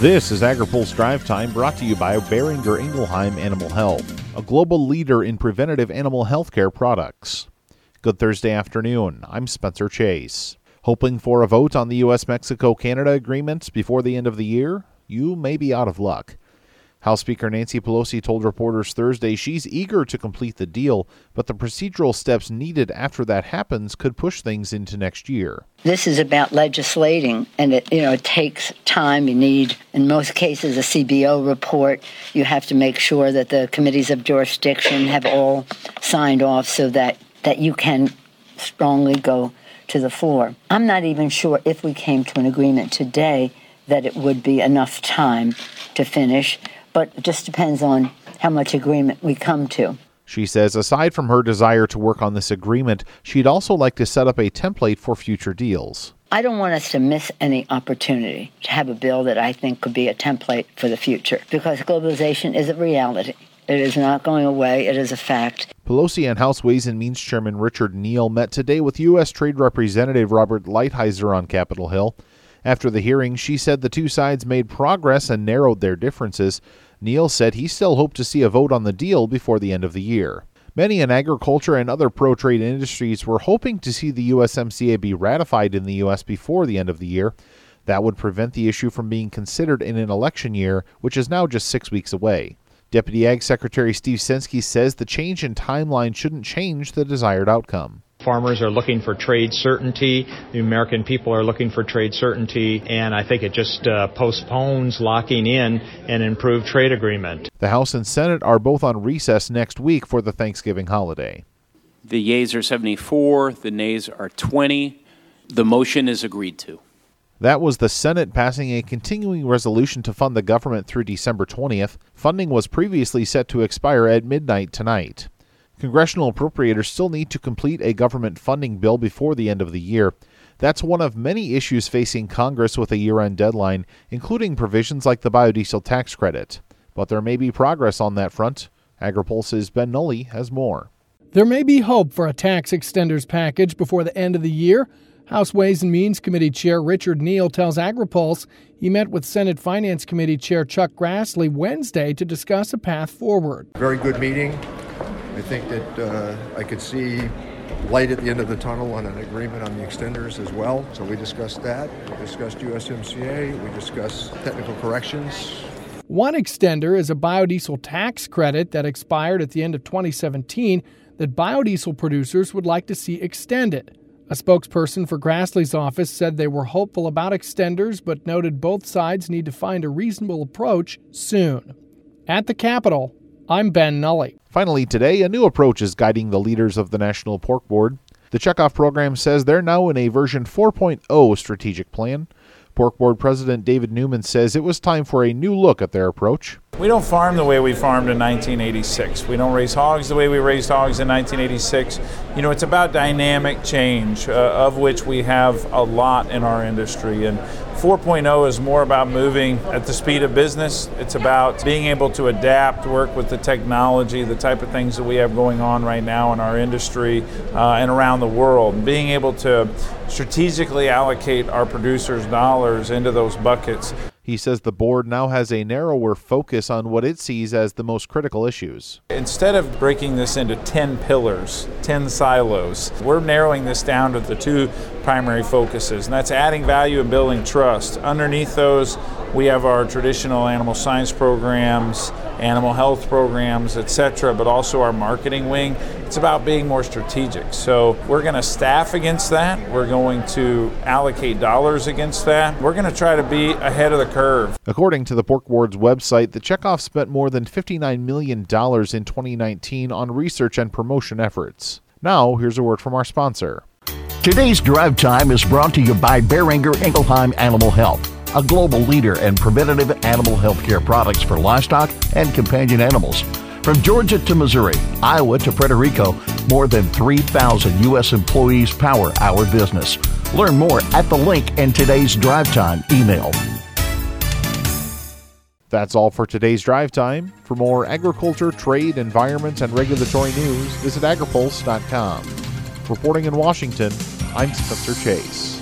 This is AgriPulse Drive Time brought to you by Boehringer Ingelheim Animal Health, a global leader in preventative animal health care products. Good Thursday afternoon. I'm Spencer Chase. Hoping for a vote on the U.S. Mexico Canada agreement before the end of the year? You may be out of luck. House Speaker Nancy Pelosi told reporters Thursday she's eager to complete the deal, but the procedural steps needed after that happens could push things into next year. This is about legislating, and it you know it takes time. You need, in most cases, a CBO report. You have to make sure that the committees of jurisdiction have all signed off so that that you can strongly go to the floor. I'm not even sure if we came to an agreement today that it would be enough time to finish but it just depends on how much agreement we come to. She says aside from her desire to work on this agreement, she'd also like to set up a template for future deals. I don't want us to miss any opportunity to have a bill that I think could be a template for the future because globalization is a reality. It is not going away. It is a fact. Pelosi and House Ways and Means Chairman Richard Neal met today with U.S. Trade Representative Robert Lighthizer on Capitol Hill. After the hearing, she said the two sides made progress and narrowed their differences. Neal said he still hoped to see a vote on the deal before the end of the year. Many in agriculture and other pro trade industries were hoping to see the USMCA be ratified in the U.S. before the end of the year. That would prevent the issue from being considered in an election year, which is now just six weeks away. Deputy Ag Secretary Steve Censky says the change in timeline shouldn't change the desired outcome. Farmers are looking for trade certainty. The American people are looking for trade certainty, and I think it just uh, postpones locking in an improved trade agreement. The House and Senate are both on recess next week for the Thanksgiving holiday. The yeas are 74, the nays are 20. The motion is agreed to. That was the Senate passing a continuing resolution to fund the government through December 20th. Funding was previously set to expire at midnight tonight. Congressional appropriators still need to complete a government funding bill before the end of the year. That's one of many issues facing Congress with a year end deadline, including provisions like the biodiesel tax credit. But there may be progress on that front. AgriPulse's Ben Nuelle has more. There may be hope for a tax extenders package before the end of the year. House Ways and Means Committee Chair Richard Neal tells AgriPulse he met with Senate Finance Committee Chair Chuck Grassley Wednesday to discuss a path forward. Very good meeting. I think that uh, I could see light at the end of the tunnel on an agreement on the extenders as well. So we discussed that. We discussed USMCA. We discussed technical corrections. One extender is a biodiesel tax credit that expired at the end of 2017 that biodiesel producers would like to see extended. A spokesperson for Grassley's office said they were hopeful about extenders, but noted both sides need to find a reasonable approach soon. At the Capitol, I'm Ben Nuelle. Finally, today, a new approach is guiding the leaders of the National Pork Board. The Checkoff program says they're now in a version 4.0 strategic plan. Pork Board President David Newman says it was time for a new look at their approach. We don't farm the way we farmed in 1986. We don't raise hogs the way we raised hogs in 1986. You know, it's about dynamic change, uh, of which we have a lot in our industry. And 4.0 is more about moving at the speed of business. It's about being able to adapt, work with the technology, the type of things that we have going on right now in our industry uh, and around the world. Being able to strategically allocate our producers' dollars into those buckets he says the board now has a narrower focus on what it sees as the most critical issues. Instead of breaking this into 10 pillars, 10 silos, we're narrowing this down to the two primary focuses, and that's adding value and building trust. Underneath those, we have our traditional animal science programs, animal health programs, etc., but also our marketing wing. It's about being more strategic. So we're going to staff against that. We're going to allocate dollars against that. We're going to try to be ahead of the curve. According to the Pork Board's website, the Checkoff spent more than $59 million in 2019 on research and promotion efforts. Now, here's a word from our sponsor. Today's drive time is brought to you by Boehringer Ingelheim Animal Health a global leader in preventative animal health care products for livestock and companion animals. From Georgia to Missouri, Iowa to Puerto Rico, more than 3,000 U.S. employees power our business. Learn more at the link in today's Drive Time email. That's all for today's Drive Time. For more agriculture, trade, environment, and regulatory news, visit agripulse.com. Reporting in Washington, I'm Spencer Chase.